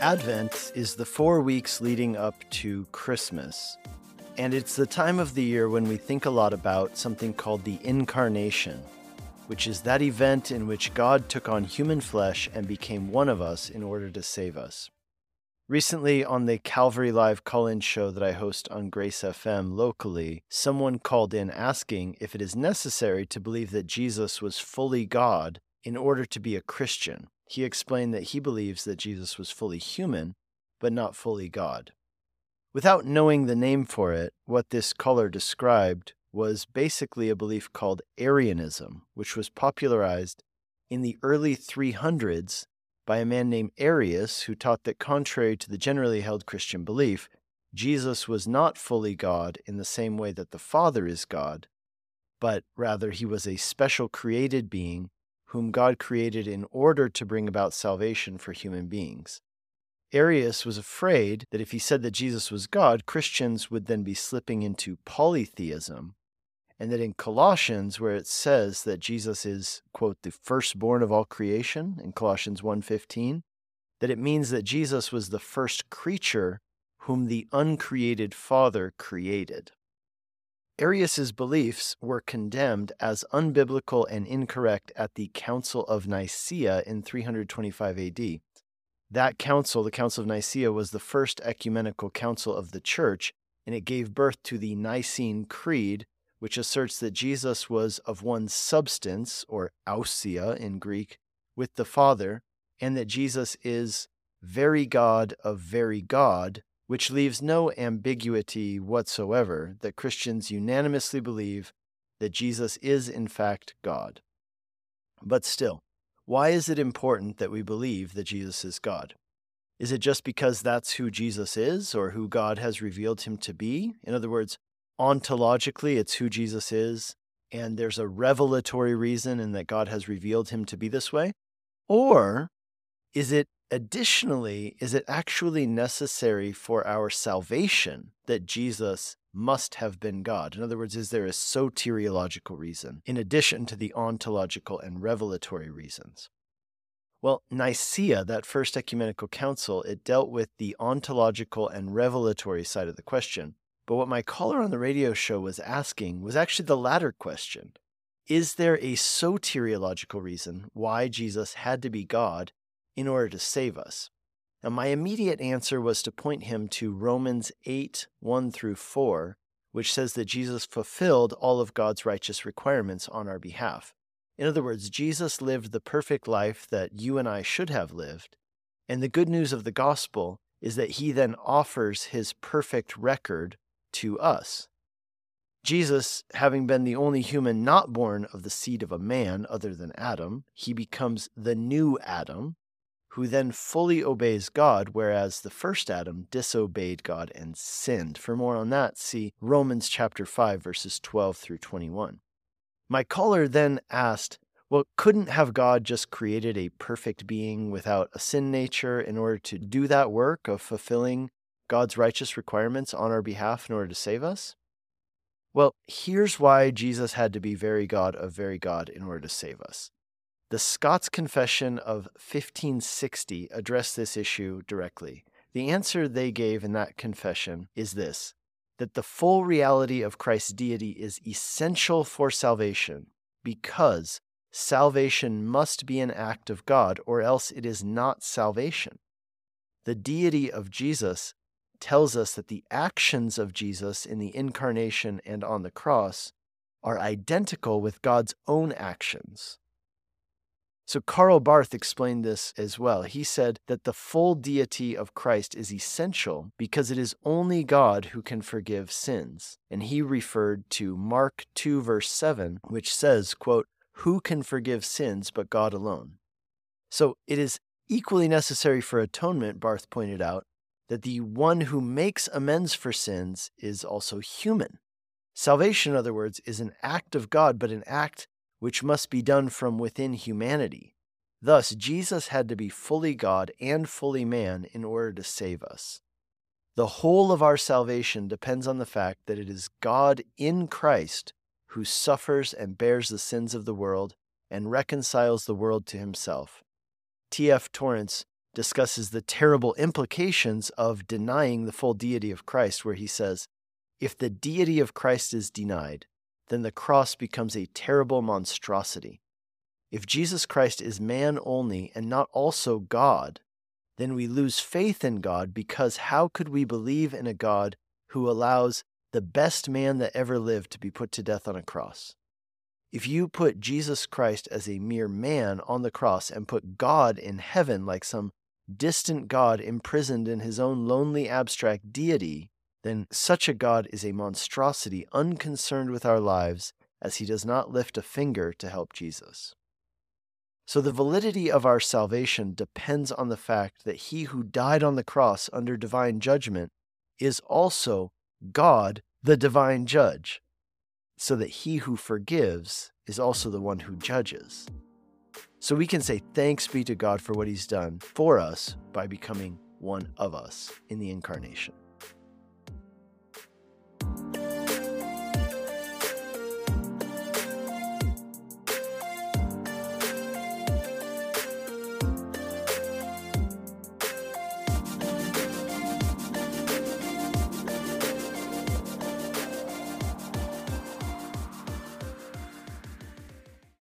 Advent is the four weeks leading up to Christmas. And it's the time of the year when we think a lot about something called the Incarnation, which is that event in which God took on human flesh and became one of us in order to save us. Recently, on the Calvary Live call in show that I host on Grace FM locally, someone called in asking if it is necessary to believe that Jesus was fully God in order to be a Christian. He explained that he believes that Jesus was fully human, but not fully God. Without knowing the name for it, what this caller described was basically a belief called Arianism, which was popularized in the early 300s by a man named Arius, who taught that, contrary to the generally held Christian belief, Jesus was not fully God in the same way that the Father is God, but rather he was a special created being whom God created in order to bring about salvation for human beings. Arius was afraid that if he said that Jesus was God, Christians would then be slipping into polytheism, and that in Colossians where it says that Jesus is quote the firstborn of all creation in Colossians 1:15, that it means that Jesus was the first creature whom the uncreated Father created. Arius's beliefs were condemned as unbiblical and incorrect at the Council of Nicaea in 325 AD. That council, the Council of Nicaea, was the first ecumenical council of the church, and it gave birth to the Nicene Creed, which asserts that Jesus was of one substance, or ousia in Greek, with the Father, and that Jesus is very God of very God, which leaves no ambiguity whatsoever that Christians unanimously believe that Jesus is in fact God. But still, why is it important that we believe that Jesus is God? Is it just because that's who Jesus is or who God has revealed him to be? In other words, ontologically, it's who Jesus is, and there's a revelatory reason in that God has revealed him to be this way? Or is it Additionally, is it actually necessary for our salvation that Jesus must have been God? In other words, is there a soteriological reason in addition to the ontological and revelatory reasons? Well, Nicaea, that first ecumenical council, it dealt with the ontological and revelatory side of the question. But what my caller on the radio show was asking was actually the latter question Is there a soteriological reason why Jesus had to be God in order to save us? Now, my immediate answer was to point him to Romans 8 1 through 4, which says that Jesus fulfilled all of God's righteous requirements on our behalf. In other words, Jesus lived the perfect life that you and I should have lived. And the good news of the gospel is that he then offers his perfect record to us. Jesus, having been the only human not born of the seed of a man other than Adam, he becomes the new Adam, who then fully obeys God, whereas the first Adam disobeyed God and sinned. For more on that, see Romans chapter 5, verses 12 through 21. My caller then asked, well, couldn't have God just created a perfect being without a sin nature in order to do that work of fulfilling God's righteous requirements on our behalf in order to save us? Well, here's why Jesus had to be very God of very God in order to save us. The Scots Confession of 1560 addressed this issue directly. The answer they gave in that confession is this that the full reality of Christ's deity is essential for salvation because salvation must be an act of God, or else it is not salvation. The deity of Jesus tells us that the actions of Jesus in the incarnation and on the cross are identical with God's own actions. So Karl Barth explained this as well. He said that the full deity of Christ is essential because it is only God who can forgive sins. And he referred to Mark 2 verse 7, which says, quote, "Who can forgive sins but God alone?" So it is equally necessary for atonement, Barth pointed out, that the one who makes amends for sins is also human. Salvation, in other words, is an act of God, but an act which must be done from within humanity. Thus, Jesus had to be fully God and fully man in order to save us. The whole of our salvation depends on the fact that it is God in Christ who suffers and bears the sins of the world and reconciles the world to himself. T.F. Torrance discusses the terrible implications of denying the full deity of Christ, where he says, If the deity of Christ is denied, then the cross becomes a terrible monstrosity. If Jesus Christ is man only and not also God, then we lose faith in God because how could we believe in a God who allows the best man that ever lived to be put to death on a cross? If you put Jesus Christ as a mere man on the cross and put God in heaven like some distant God imprisoned in his own lonely abstract deity, then such a God is a monstrosity unconcerned with our lives as he does not lift a finger to help Jesus. So the validity of our salvation depends on the fact that he who died on the cross under divine judgment is also God, the divine judge, so that he who forgives is also the one who judges. So we can say thanks be to God for what he's done for us by becoming one of us in the incarnation.